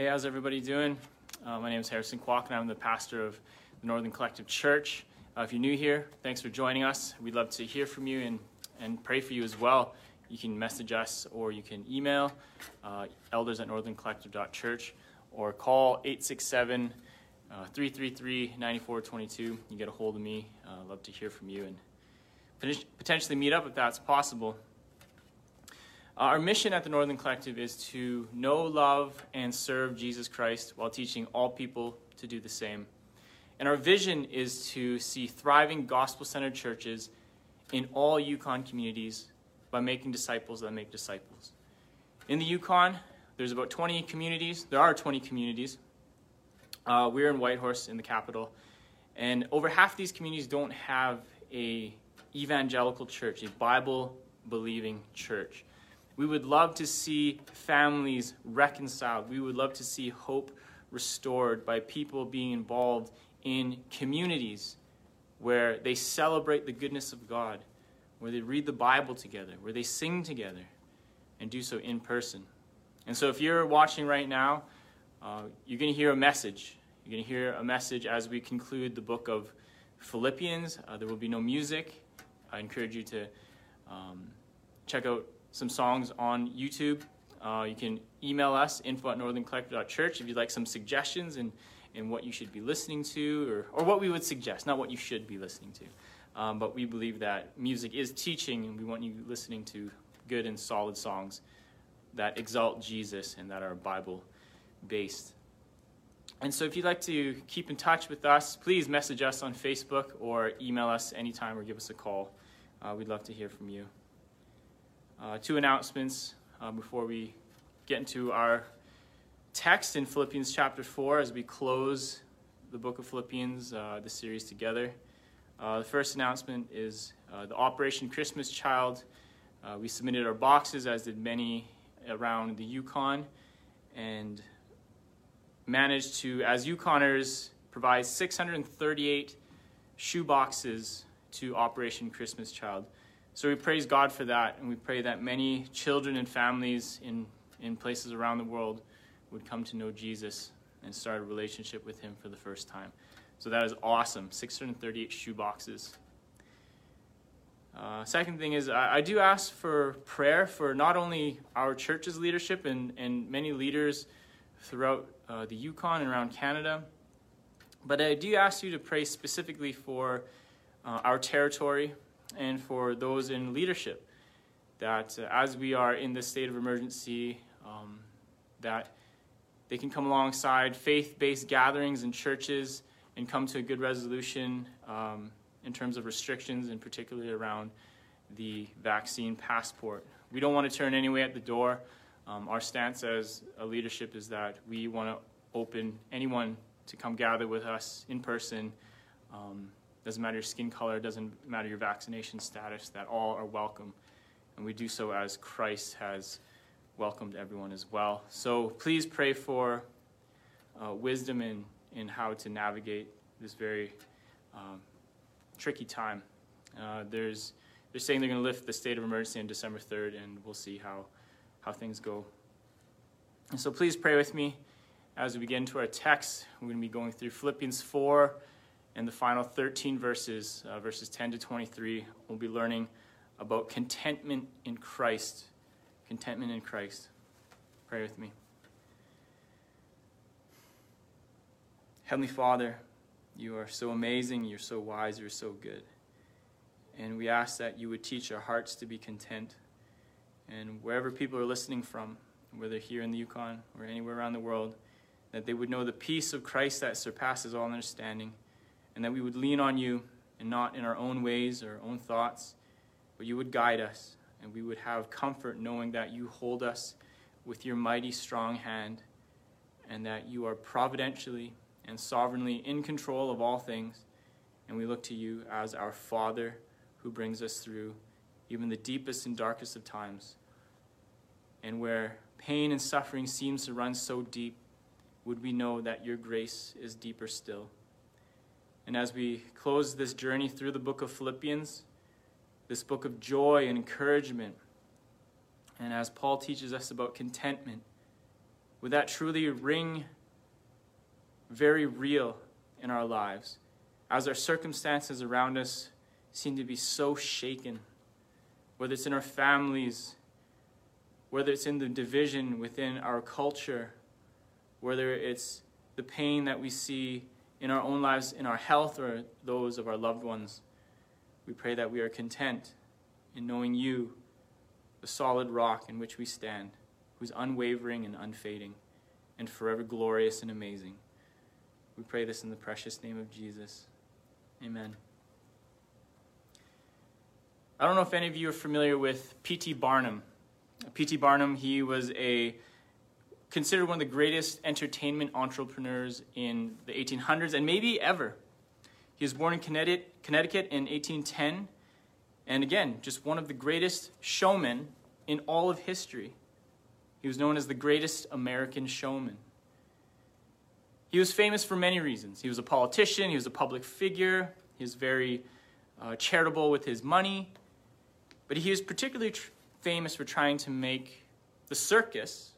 Hey, how's everybody doing? Uh, my name is Harrison Kwok, and I'm the pastor of the Northern Collective Church. Uh, if you're new here, thanks for joining us. We'd love to hear from you and, and pray for you as well. You can message us or you can email uh, elders at northerncollective.church or call 867 uh, 333 9422. You get a hold of me. Uh, love to hear from you and potentially meet up if that's possible. Our mission at the Northern Collective is to know, love, and serve Jesus Christ while teaching all people to do the same. And our vision is to see thriving gospel centered churches in all Yukon communities by making disciples that make disciples. In the Yukon, there's about 20 communities. There are 20 communities. Uh, we're in Whitehorse in the capital. And over half these communities don't have a evangelical church, a Bible believing church. We would love to see families reconciled. We would love to see hope restored by people being involved in communities where they celebrate the goodness of God, where they read the Bible together, where they sing together, and do so in person. And so, if you're watching right now, uh, you're going to hear a message. You're going to hear a message as we conclude the book of Philippians. Uh, there will be no music. I encourage you to um, check out some songs on YouTube. Uh, you can email us, info at northerncollective.church, if you'd like some suggestions and, and what you should be listening to, or, or what we would suggest, not what you should be listening to. Um, but we believe that music is teaching, and we want you listening to good and solid songs that exalt Jesus and that are Bible based. And so, if you'd like to keep in touch with us, please message us on Facebook or email us anytime or give us a call. Uh, we'd love to hear from you. Uh, two announcements uh, before we get into our text in Philippians chapter 4 as we close the book of Philippians, uh, the series together. Uh, the first announcement is uh, the Operation Christmas Child. Uh, we submitted our boxes, as did many around the Yukon, and managed to, as Yukoners, provide 638 shoe boxes to Operation Christmas Child. So we praise God for that, and we pray that many children and families in, in places around the world would come to know Jesus and start a relationship with Him for the first time. So that is awesome. 638 shoe boxes. Uh, second thing is, I, I, do ask for prayer for not only our church's leadership and, and many leaders throughout uh, the Yukon and around Canada, but I do ask you to pray specifically for uh, our territory, and for those in leadership that uh, as we are in this state of emergency, um, that they can come alongside faith-based gatherings and churches and come to a good resolution um, in terms of restrictions, and particularly around the vaccine passport. We don't want to turn anyway at the door. Um, our stance as a leadership is that we want to open anyone to come gather with us in person. Um, doesn't matter your skin color, doesn't matter your vaccination status, that all are welcome. And we do so as Christ has welcomed everyone as well. So please pray for uh, wisdom in, in how to navigate this very um, tricky time. Uh, there's, they're saying they're going to lift the state of emergency on December 3rd, and we'll see how, how things go. And so please pray with me as we get into our text. We're going to be going through Philippians 4 and the final 13 verses, uh, verses 10 to 23, we'll be learning about contentment in Christ. Contentment in Christ. Pray with me. Heavenly Father, you are so amazing, you're so wise, you're so good. And we ask that you would teach our hearts to be content. And wherever people are listening from, whether here in the Yukon or anywhere around the world, that they would know the peace of Christ that surpasses all understanding and that we would lean on you and not in our own ways or own thoughts, but you would guide us, and we would have comfort knowing that you hold us with your mighty strong hand, and that you are providentially and sovereignly in control of all things, and we look to you as our Father who brings us through even the deepest and darkest of times. And where pain and suffering seems to run so deep, would we know that your grace is deeper still? And as we close this journey through the book of Philippians, this book of joy and encouragement, and as Paul teaches us about contentment, would that truly ring very real in our lives? As our circumstances around us seem to be so shaken, whether it's in our families, whether it's in the division within our culture, whether it's the pain that we see in our own lives, in our health, or those of our loved ones. We pray that we are content in knowing you, the solid rock in which we stand, who's unwavering and unfading, and forever glorious and amazing. We pray this in the precious name of Jesus. Amen. I don't know if any of you are familiar with P.T. Barnum. P.T. Barnum, he was a considered one of the greatest entertainment entrepreneurs in the 1800s and maybe ever. He was born in Connecticut, in 1810, and again, just one of the greatest showmen in all of history. He was known as the greatest American showman. He was famous for many reasons. He was a politician, he was a public figure, he was very uh, charitable with his money, but he was particularly tr- famous for trying to make the circus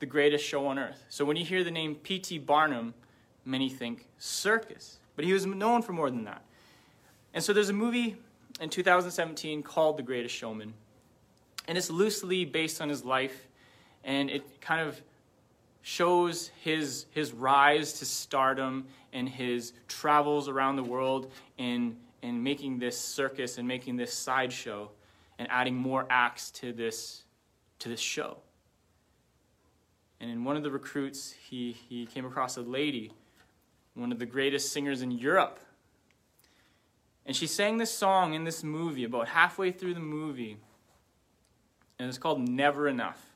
the greatest show on earth. So when you hear the name P.T. Barnum, many think circus. But he was known for more than that. And so there's a movie in 2017 called The Greatest Showman. And it's loosely based on his life. And it kind of shows his, his rise to stardom and his travels around the world in, in making this circus and making this sideshow and adding more acts to this, to this show. And in one of the recruits, he, he came across a lady, one of the greatest singers in Europe. And she sang this song in this movie about halfway through the movie. And it's called Never Enough.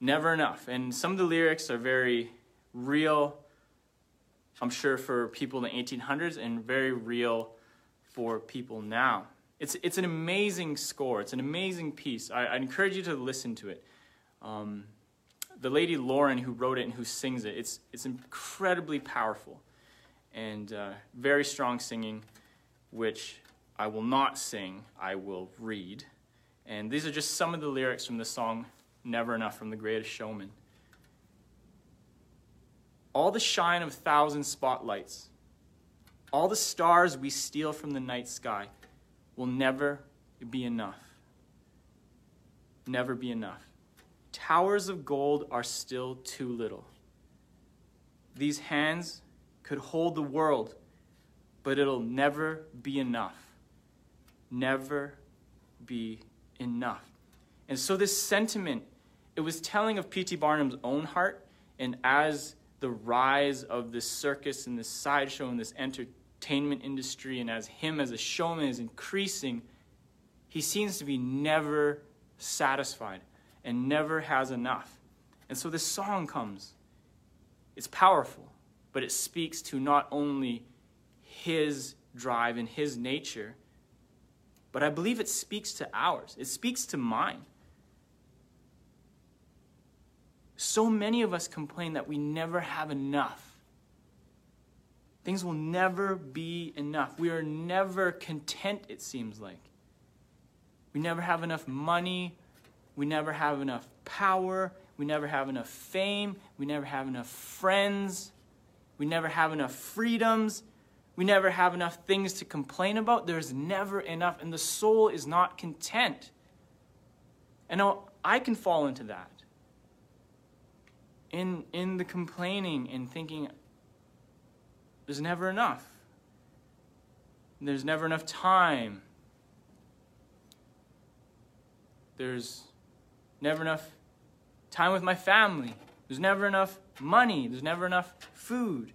Never Enough. And some of the lyrics are very real, I'm sure, for people in the 1800s and very real for people now. It's, it's an amazing score. It's an amazing piece. I, I encourage you to listen to it. Um, the lady Loren who wrote it and who sings it, it's, it's incredibly powerful and uh, very strong singing, which I will not sing, I will read. And these are just some of the lyrics from the song Never Enough from The Greatest Showman. All the shine of thousand spotlights, all the stars we steal from the night sky will never be enough. Never be enough. Towers of gold are still too little. These hands could hold the world, but it'll never be enough. Never be enough. And so, this sentiment, it was telling of P.T. Barnum's own heart, and as the rise of this circus and this sideshow and this entertainment industry, and as him as a showman is increasing, he seems to be never satisfied and never has enough. And so this song comes. It's powerful, but it speaks to not only his drive and his nature, but I believe it speaks to ours. It speaks to mine. So many of us complain that we never have enough. Things will never be enough. We are never content, it seems like. We never have enough money we never have enough power. We never have enough fame. We never have enough friends. We never have enough freedoms. We never have enough things to complain about. There's never enough, and the soul is not content. And I can fall into that. In, in the complaining and thinking, there's never enough. There's never enough time. There's never enough time with my family. There's never enough money. There's never enough food.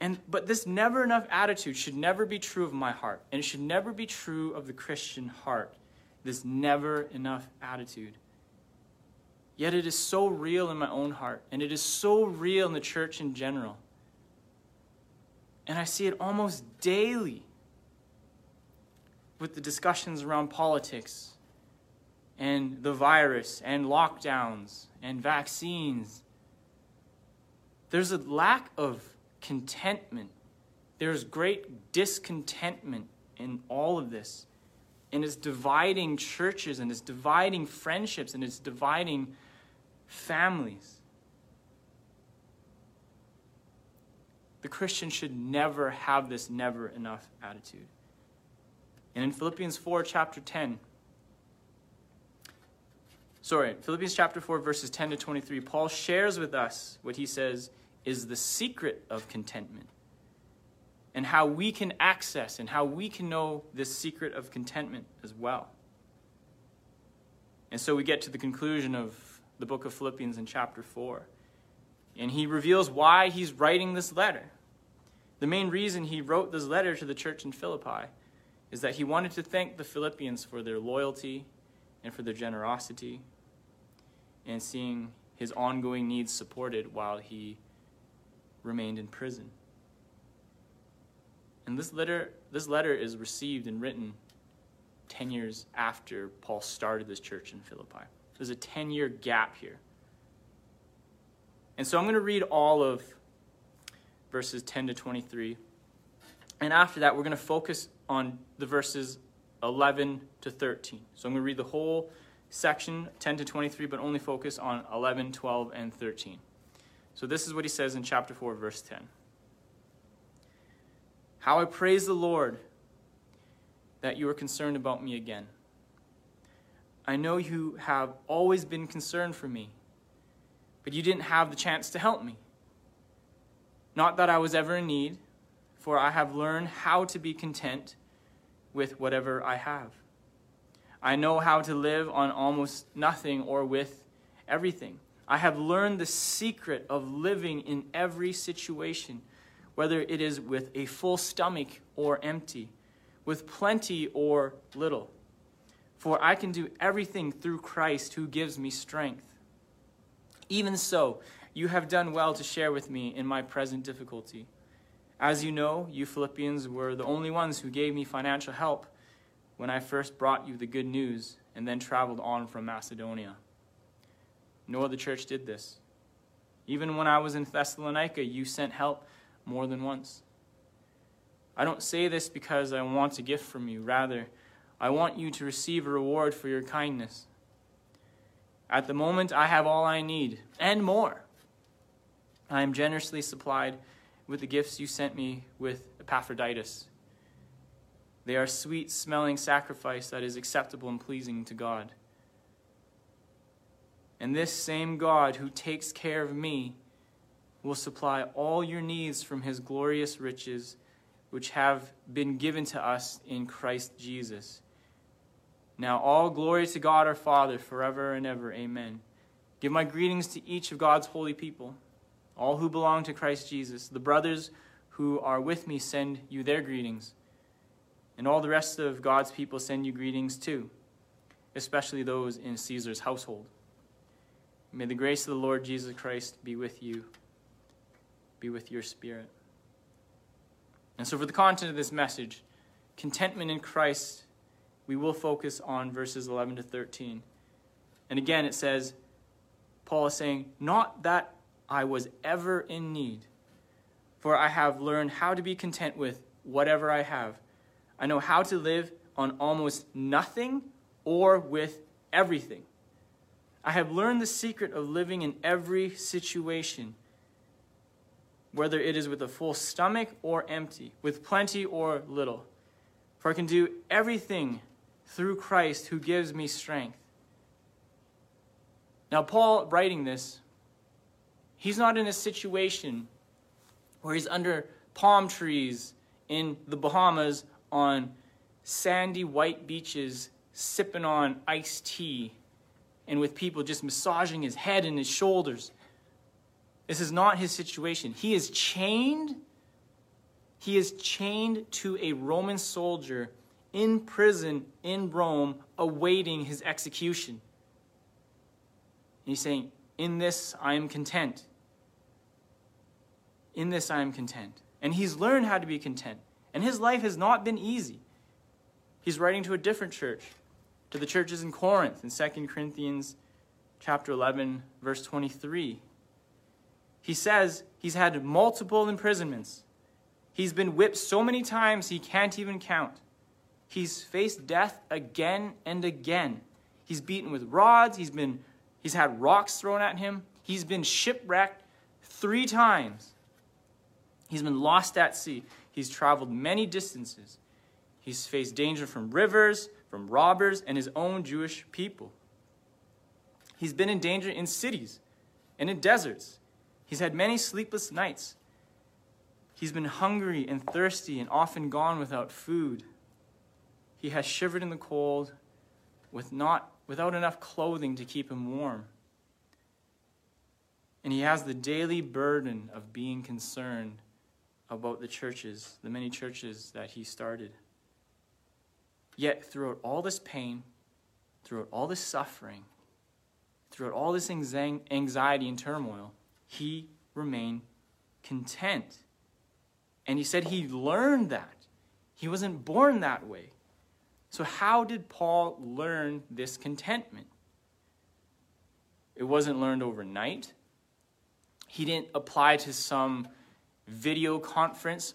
And, but this never enough attitude should never be true of my heart. And it should never be true of the Christian heart. This never enough attitude. Yet it is so real in my own heart. And it is so real in the church in general. And I see it almost daily with the discussions around politics and the virus and lockdowns and vaccines. There's a lack of contentment. There's great discontentment in all of this. and it's dividing churches and it's dividing friendships and it's dividing families. The Christian should never have this never enough attitude. And in Philippians 4, chapter 10, sorry, Philippians chapter 4, verses 10 to 23, Paul shares with us what he says is the secret of contentment and how we can access and how we can know this secret of contentment as well. And so we get to the conclusion of the book of Philippians in chapter 4. And he reveals why he's writing this letter. The main reason he wrote this letter to the church in Philippi is that he wanted to thank the Philippians for their loyalty and for their generosity and seeing his ongoing needs supported while he remained in prison. And this letter, this letter is received and written 10 years after Paul started this church in Philippi. There's a 10 year gap here. And so I'm going to read all of verses 10 to 23. And after that, we're going to focus on the verses 11 to 13. So I'm going to read the whole section, 10 to 23, but only focus on 11, 12, and 13. So this is what he says in chapter 4, verse 10. How I praise the Lord that you are concerned about me again. I know you have always been concerned for me, but you didn't have the chance to help me. Not that I was ever in need, for I have learned how to be content with whatever I have. I know how to live on almost nothing or with everything. I have learned the secret of living in every situation, whether it is with a full stomach or empty, with plenty or little. For I can do everything through Christ who gives me strength. Even so, you have done well to share with me in my present difficulty. As you know, you Philippians were the only ones who gave me financial help when I first brought you the good news and then traveled on from Macedonia. No other church did this. Even when I was in Thessalonica, you sent help more than once. I don't say this because I want a gift from you. Rather, I want you to receive a reward for your kindness. At the moment, I have all I need and more I am generously supplied with the gifts you sent me with Epaphroditus. They are sweet smelling sacrifice that is acceptable and pleasing to God. And this same God who takes care of me will supply all your needs from his glorious riches, which have been given to us in Christ Jesus. Now, all glory to God our Father forever and ever. Amen. Give my greetings to each of God's holy people all who belong to Christ Jesus. The brothers who are with me send you their greetings. And all the rest of God's people send you greetings too, especially those in Caesar's household. May the grace of the Lord Jesus Christ be with you, be with your spirit. And so, for the content of this message, contentment in Christ, we will focus on verses 11 to 13. And again, it says, Paul is saying, not that I was ever in need. For I have learned how to be content with whatever I have. I know how to live on almost nothing or with everything. I have learned the secret of living in every situation, whether it is with a full stomach or empty, with plenty or little. For I can do everything through Christ who gives me strength. Now, Paul, writing this, He's not in a situation where he's under palm trees in the Bahamas on sandy white beaches sipping on iced tea and with people just massaging his head and his shoulders. This is not his situation. He is chained. He is chained to a Roman soldier in prison in Rome awaiting his execution. He's saying, In this I am content. In this I am content. And he's learned how to be content. And his life has not been easy. He's writing to a different church, to the churches in Corinth in 2 Corinthians chapter 11 verse 23. He says he's had multiple imprisonments. He's been whipped so many times he can't even count. He's faced death again and again. He's beaten with rods, he's been he's had rocks thrown at him, he's been shipwrecked 3 times. He's been lost at sea. He's traveled many distances. He's faced danger from rivers, from robbers, and his own Jewish people. He's been in danger in cities and in deserts. He's had many sleepless nights. He's been hungry and thirsty and often gone without food. He has shivered in the cold with not, without enough clothing to keep him warm. And he has the daily burden of being concerned about the churches, the many churches that he started. Yet, throughout all this pain, throughout all this suffering, throughout all this anxiety and turmoil, he remained content. And he said he learned that. He wasn't born that way. So, how did Paul learn this contentment? It wasn't learned overnight. He didn't apply to some video conference,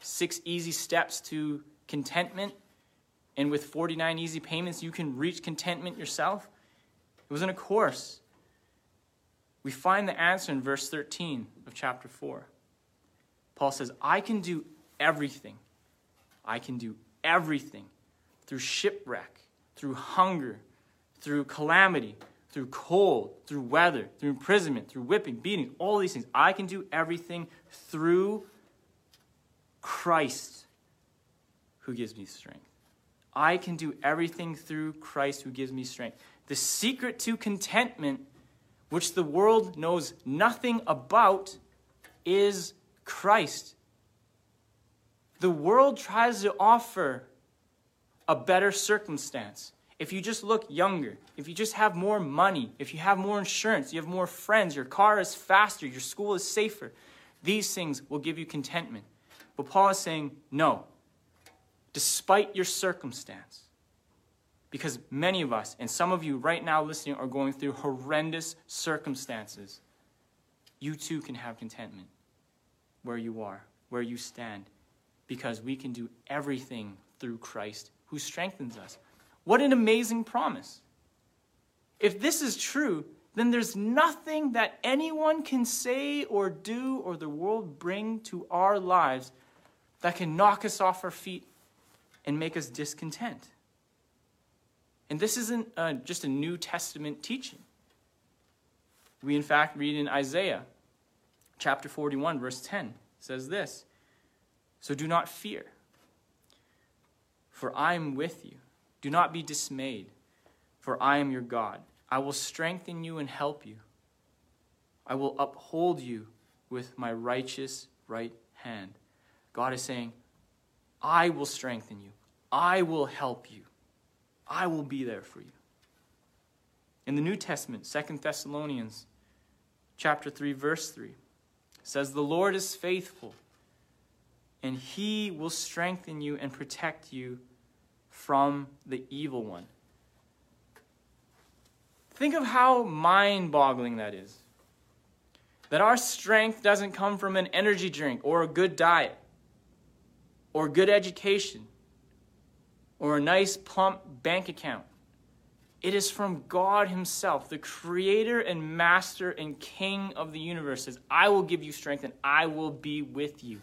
six easy steps to contentment, and with 49 easy payments, you can reach contentment yourself. It wasn't a course. We find the answer in verse 13 of chapter 4. Paul says, I can do everything. I can do everything through shipwreck, through hunger, through calamity, through cold, through weather, through imprisonment, through whipping, beating, all these things. I can do everything through Christ who gives me strength. I can do everything through Christ who gives me strength. The secret to contentment, which the world knows nothing about, is Christ. The world tries to offer a better circumstance if you just look younger, if you just have more money, if you have more insurance, you have more friends, your car is faster, your school is safer, these things will give you contentment. But Paul is saying, no, despite your circumstance. Because many of us, and some of you right now listening, are going through horrendous circumstances. You too can have contentment where you are, where you stand, because we can do everything through Christ who strengthens us. What an amazing promise. If this is true, then there's nothing that anyone can say or do or the world bring to our lives that can knock us off our feet and make us discontent. And this isn't uh, just a New Testament teaching. We, in fact, read in Isaiah chapter 41, verse 10, says this So do not fear, for I am with you. Do not be dismayed, for I am your God. I will strengthen you and help you. I will uphold you with my righteous right hand. God is saying, I will strengthen you. I will help you. I will be there for you. In the New Testament, Second Thessalonians chapter 3 verse 3 says the Lord is faithful and he will strengthen you and protect you from the evil one. Think of how mind boggling that is. That our strength doesn't come from an energy drink or a good diet or good education or a nice plump bank account. It is from God Himself, the creator and master and king of the universe, says, I will give you strength and I will be with you.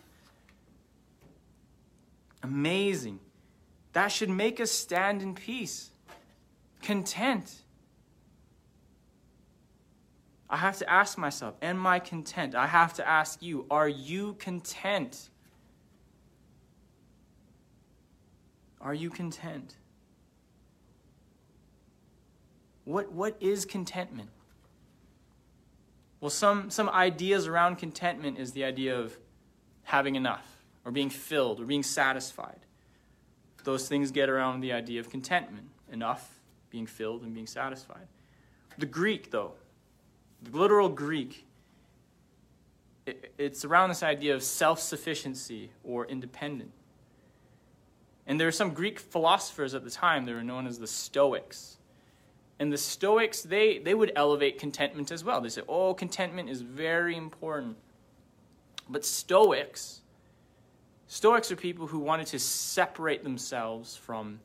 Amazing. That should make us stand in peace, content. I have to ask myself, am I content? I have to ask you, are you content? Are you content? What, what is contentment? Well, some, some ideas around contentment is the idea of having enough, or being filled, or being satisfied those things get around the idea of contentment enough, being filled, and being satisfied. The Greek, though, the literal Greek, it, it's around this idea of self sufficiency or independent. And there were some Greek philosophers at the time, they were known as the Stoics. And the Stoics, they, they would elevate contentment as well. They said, oh, contentment is very important. But Stoics Stoics are people who wanted to separate themselves from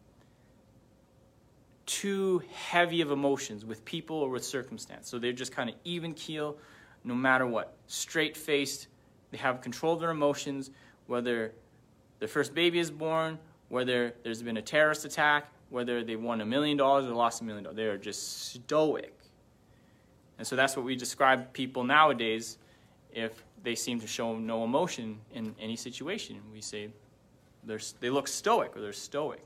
too heavy of emotions with people or with circumstance. So they're just kind of even keel no matter what. Straight faced. They have control of their emotions, whether their first baby is born, whether there's been a terrorist attack, whether they won a million dollars or lost a million dollars. They are just stoic. And so that's what we describe people nowadays if they seem to show no emotion in any situation. We say they look stoic or they're stoic.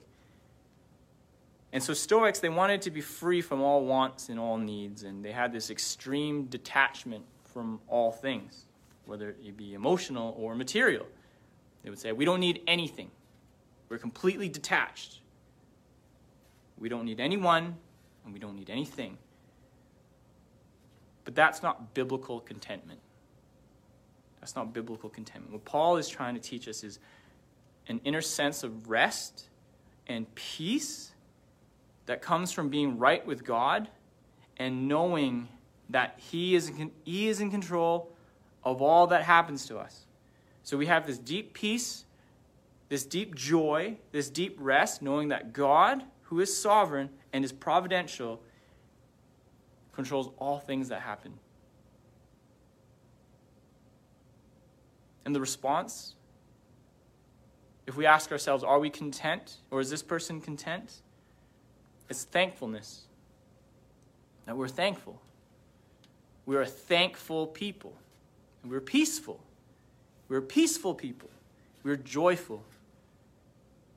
And so Stoics, they wanted to be free from all wants and all needs, and they had this extreme detachment from all things, whether it be emotional or material. They would say, We don't need anything. We're completely detached. We don't need anyone, and we don't need anything. But that's not biblical contentment. That's not biblical contentment. What Paul is trying to teach us is an inner sense of rest and peace that comes from being right with God and knowing that he is, in, he is in control of all that happens to us. So we have this deep peace, this deep joy, this deep rest, knowing that God, who is sovereign and is providential, controls all things that happen. And the response, if we ask ourselves, are we content or is this person content? It's thankfulness. That we're thankful. We're a thankful people. And we're peaceful. We're peaceful people. We're joyful.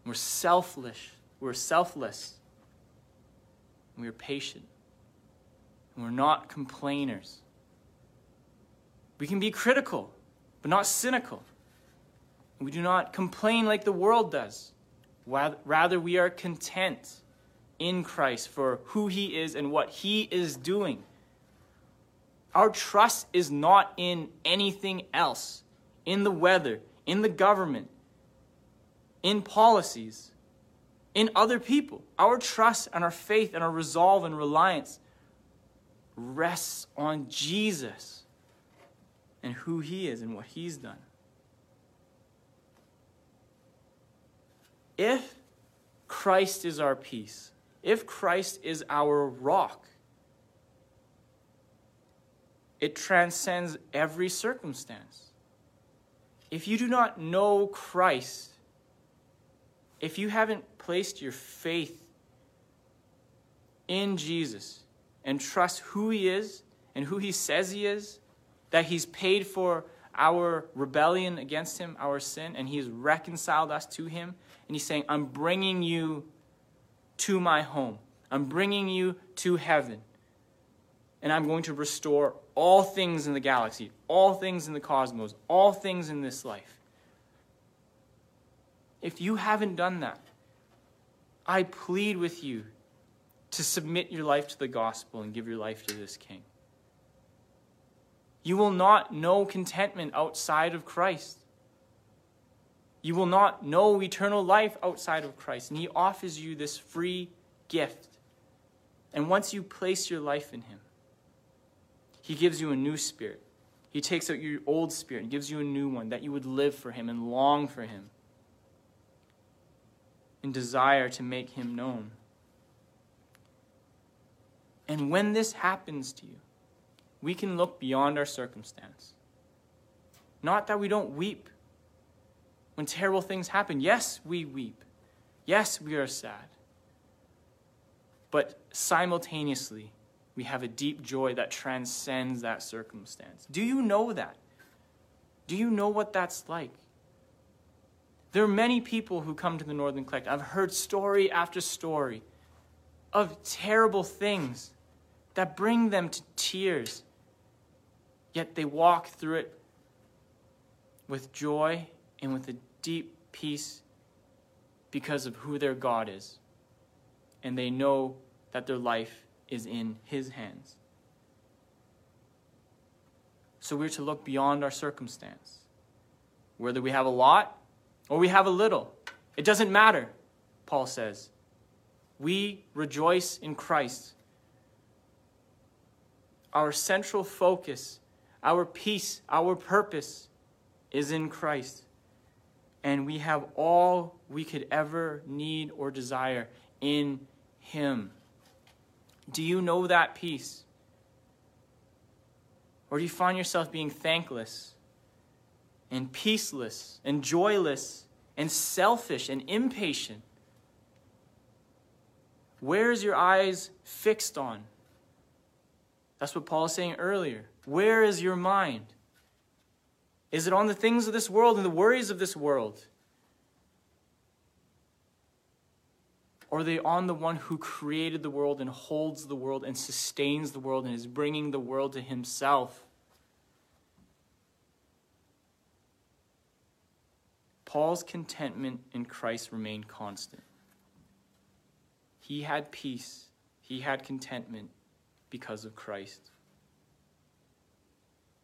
We're selfless. We're selfless. We're patient. And we're not complainers. We can be critical, but not cynical. We do not complain like the world does. Rather, we are content in Christ for who He is and what He is doing. Our trust is not in anything else, in the weather, in the government, in policies, in other people. Our trust and our faith and our resolve and reliance rests on Jesus and who He is and what He's done. If Christ is our peace, if Christ is our rock, it transcends every circumstance. If you do not know Christ, if you haven't placed your faith in Jesus and trust who he is and who he says he is, that he's paid for our rebellion against him, our sin, and he's reconciled us to him, and he's saying, I'm bringing you to my home. I'm bringing you to heaven. And I'm going to restore all things in the galaxy, all things in the cosmos, all things in this life. If you haven't done that, I plead with you to submit your life to the gospel and give your life to this king. You will not know contentment outside of Christ. You will not know eternal life outside of Christ. And He offers you this free gift. And once you place your life in Him, He gives you a new spirit. He takes out your old spirit and gives you a new one that you would live for Him and long for Him and desire to make Him known. And when this happens to you, we can look beyond our circumstance. Not that we don't weep when terrible things happen. Yes, we weep. Yes, we are sad. But simultaneously, we have a deep joy that transcends that circumstance. Do you know that? Do you know what that's like? There are many people who come to the Northern Collective. I've heard story after story of terrible things that bring them to tears. Yet they walk through it with joy and with a deep peace because of who their God is. And they know that their life is in His hands. So we're to look beyond our circumstance. Whether we have a lot or we have a little, it doesn't matter, Paul says. We rejoice in Christ. Our central focus, our peace, our purpose is in Christ. and we have all we could ever need or desire in Him. Do you know that peace? Or do you find yourself being thankless and peaceless and joyless and selfish and impatient? Where is your eyes fixed on? That's what Paul is saying earlier. Where is your mind? Is it on the things of this world and the worries of this world? Or are they on the one who created the world and holds the world and sustains the world and is bringing the world to himself? Paul's contentment in Christ remained constant. He had peace, he had contentment because of Christ.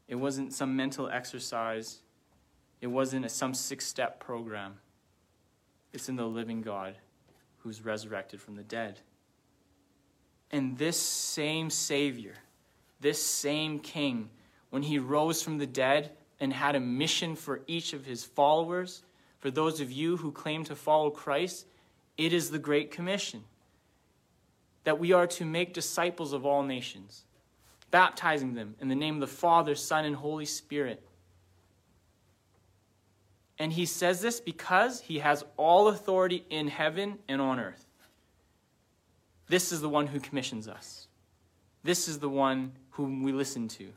It wasn't some mental exercise. It wasn't a, some six step program. It's in the living God who's resurrected from the dead. And this same Savior, this same King, when he rose from the dead and had a mission for each of his followers, for those of you who claim to follow Christ, it is the Great Commission that we are to make disciples of all nations baptizing them in the name of the Father, Son, and Holy Spirit. And he says this because he has all authority in heaven and on earth. This is the one who commissions us. This is the one whom we listen to.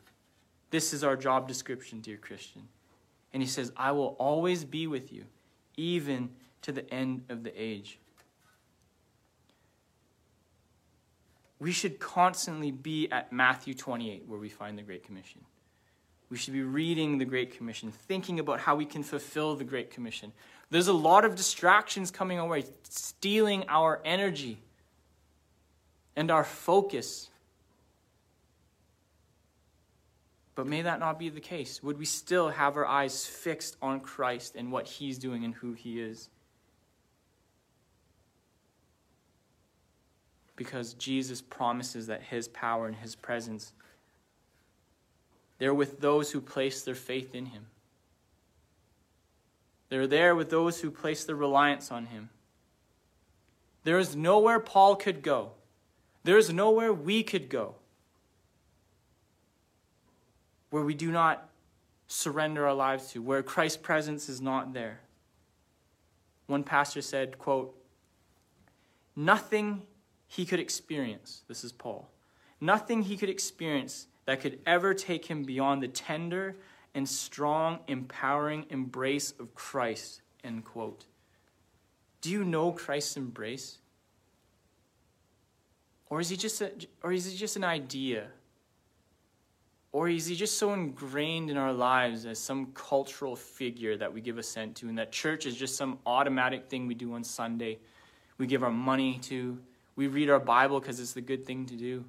This is our job description, dear Christian. And he says, I will always be with you, even to the end of the age. We should constantly be at Matthew 28, where we find the Great Commission. We should be reading the Great Commission, thinking about how we can fulfill the Great Commission. There's a lot of distractions coming our way, stealing our energy and our focus. But may that not be the case. Would we still have our eyes fixed on Christ and what He's doing and who He is? Because Jesus promises that his power and his presence they're with those who place their faith in him. They're there with those who place their reliance on him. There is nowhere Paul could go. There is nowhere we could go where we do not surrender our lives to, where Christ's presence is not there. One pastor said, quote, Nothing he could experience, this is Paul, nothing he could experience that could ever take him beyond the tender and strong, empowering embrace of Christ, end quote. Do you know Christ's embrace? Or is he just a, or is he just an idea? Or is he just so ingrained in our lives as some cultural figure that we give assent to, and that church is just some automatic thing we do on Sunday? We give our money to, we read our Bible because it's the good thing to do.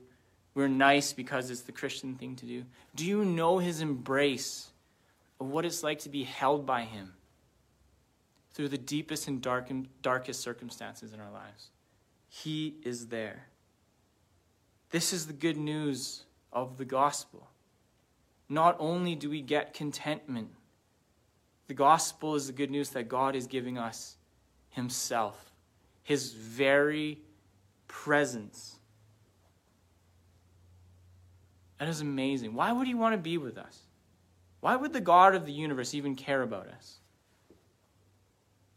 We're nice because it's the Christian thing to do. Do you know his embrace of what it's like to be held by him through the deepest and darkest circumstances in our lives? He is there. This is the good news of the gospel. Not only do we get contentment, the gospel is the good news that God is giving us Himself, His very presence. That is amazing. Why would he want to be with us? Why would the God of the universe even care about us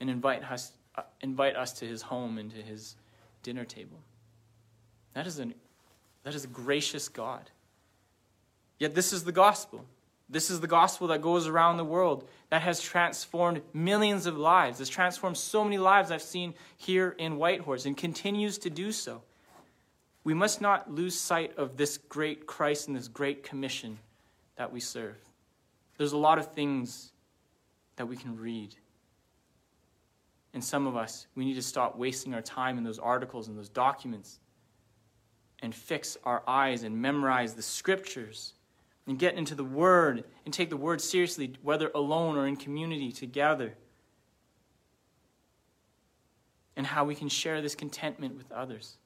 and invite us, uh, invite us to his home and to his dinner table? That is, an, that is a gracious God. Yet this is the gospel. This is the gospel that goes around the world that has transformed millions of lives. It's transformed so many lives I've seen here in Whitehorse and continues to do so. We must not lose sight of this great Christ and this great commission that we serve. There's a lot of things that we can read. And some of us, we need to stop wasting our time in those articles and those documents and fix our eyes and memorize the scriptures and get into the Word and take the Word seriously, whether alone or in community together. And how we can share this contentment with others.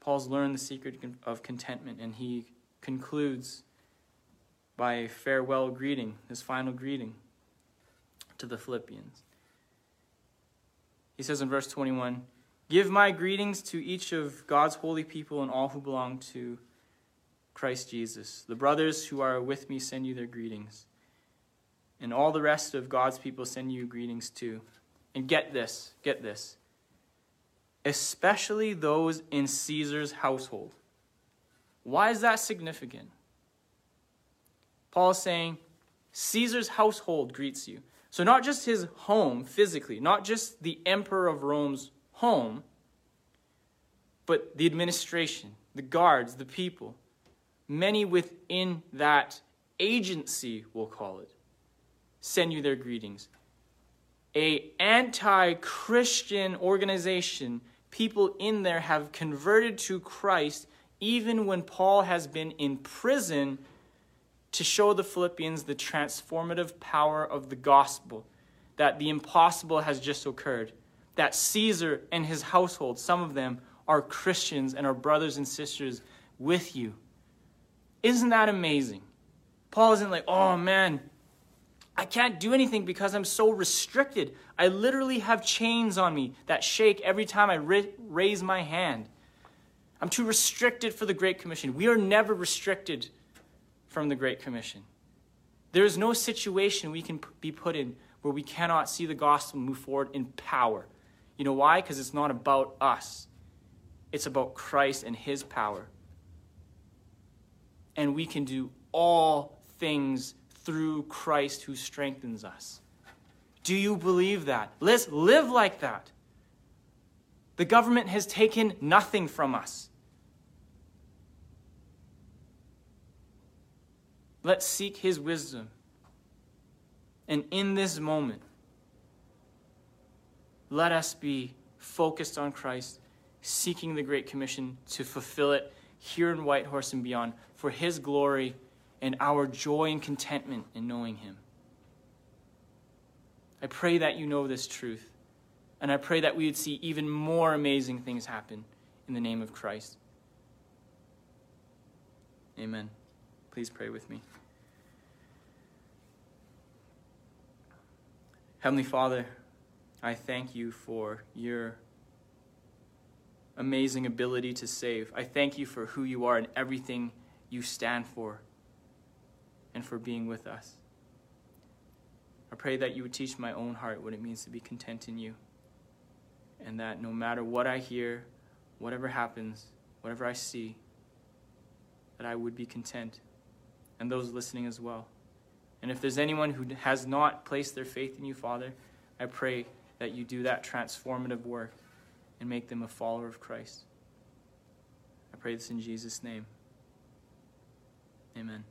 Paul's learned the secret of contentment, and he concludes by a farewell greeting, his final greeting to the Philippians. He says in verse 21 Give my greetings to each of God's holy people and all who belong to Christ Jesus. The brothers who are with me send you their greetings. And all the rest of God's people send you greetings too. And get this, get this. Especially those in Caesar's household. Why is that significant? Paul is saying, Caesar's household greets you. So, not just his home physically, not just the emperor of Rome's home, but the administration, the guards, the people, many within that agency, we'll call it, send you their greetings. A anti-Christian organization, people in there have converted to Christ even when Paul has been in prison to show the Philippians the transformative power of the gospel, that the impossible has just occurred that Caesar and his household, some of them, are Christians and are brothers and sisters with you. Isn't that amazing? Paul isn't like, oh man, I can't do anything because I'm so restricted. I literally have chains on me that shake every time I raise my hand. I'm too restricted for the Great Commission. We are never restricted from the Great Commission. There is no situation we can be put in where we cannot see the gospel move forward in power. You know why? Because it's not about us, it's about Christ and His power. And we can do all things through Christ who strengthens us. Do you believe that? Let's live like that. The government has taken nothing from us. Let's seek his wisdom. And in this moment, let us be focused on Christ, seeking the Great Commission to fulfill it here in Whitehorse and beyond for His glory and our joy and contentment in knowing Him. I pray that you know this truth, and I pray that we would see even more amazing things happen in the name of Christ. Amen. Please pray with me. Heavenly Father, I thank you for your amazing ability to save. I thank you for who you are and everything you stand for and for being with us. I pray that you would teach my own heart what it means to be content in you. And that no matter what I hear, whatever happens, whatever I see, that I would be content. And those listening as well. And if there's anyone who has not placed their faith in you, Father, I pray that you do that transformative work and make them a follower of Christ. I pray this in Jesus' name. Amen.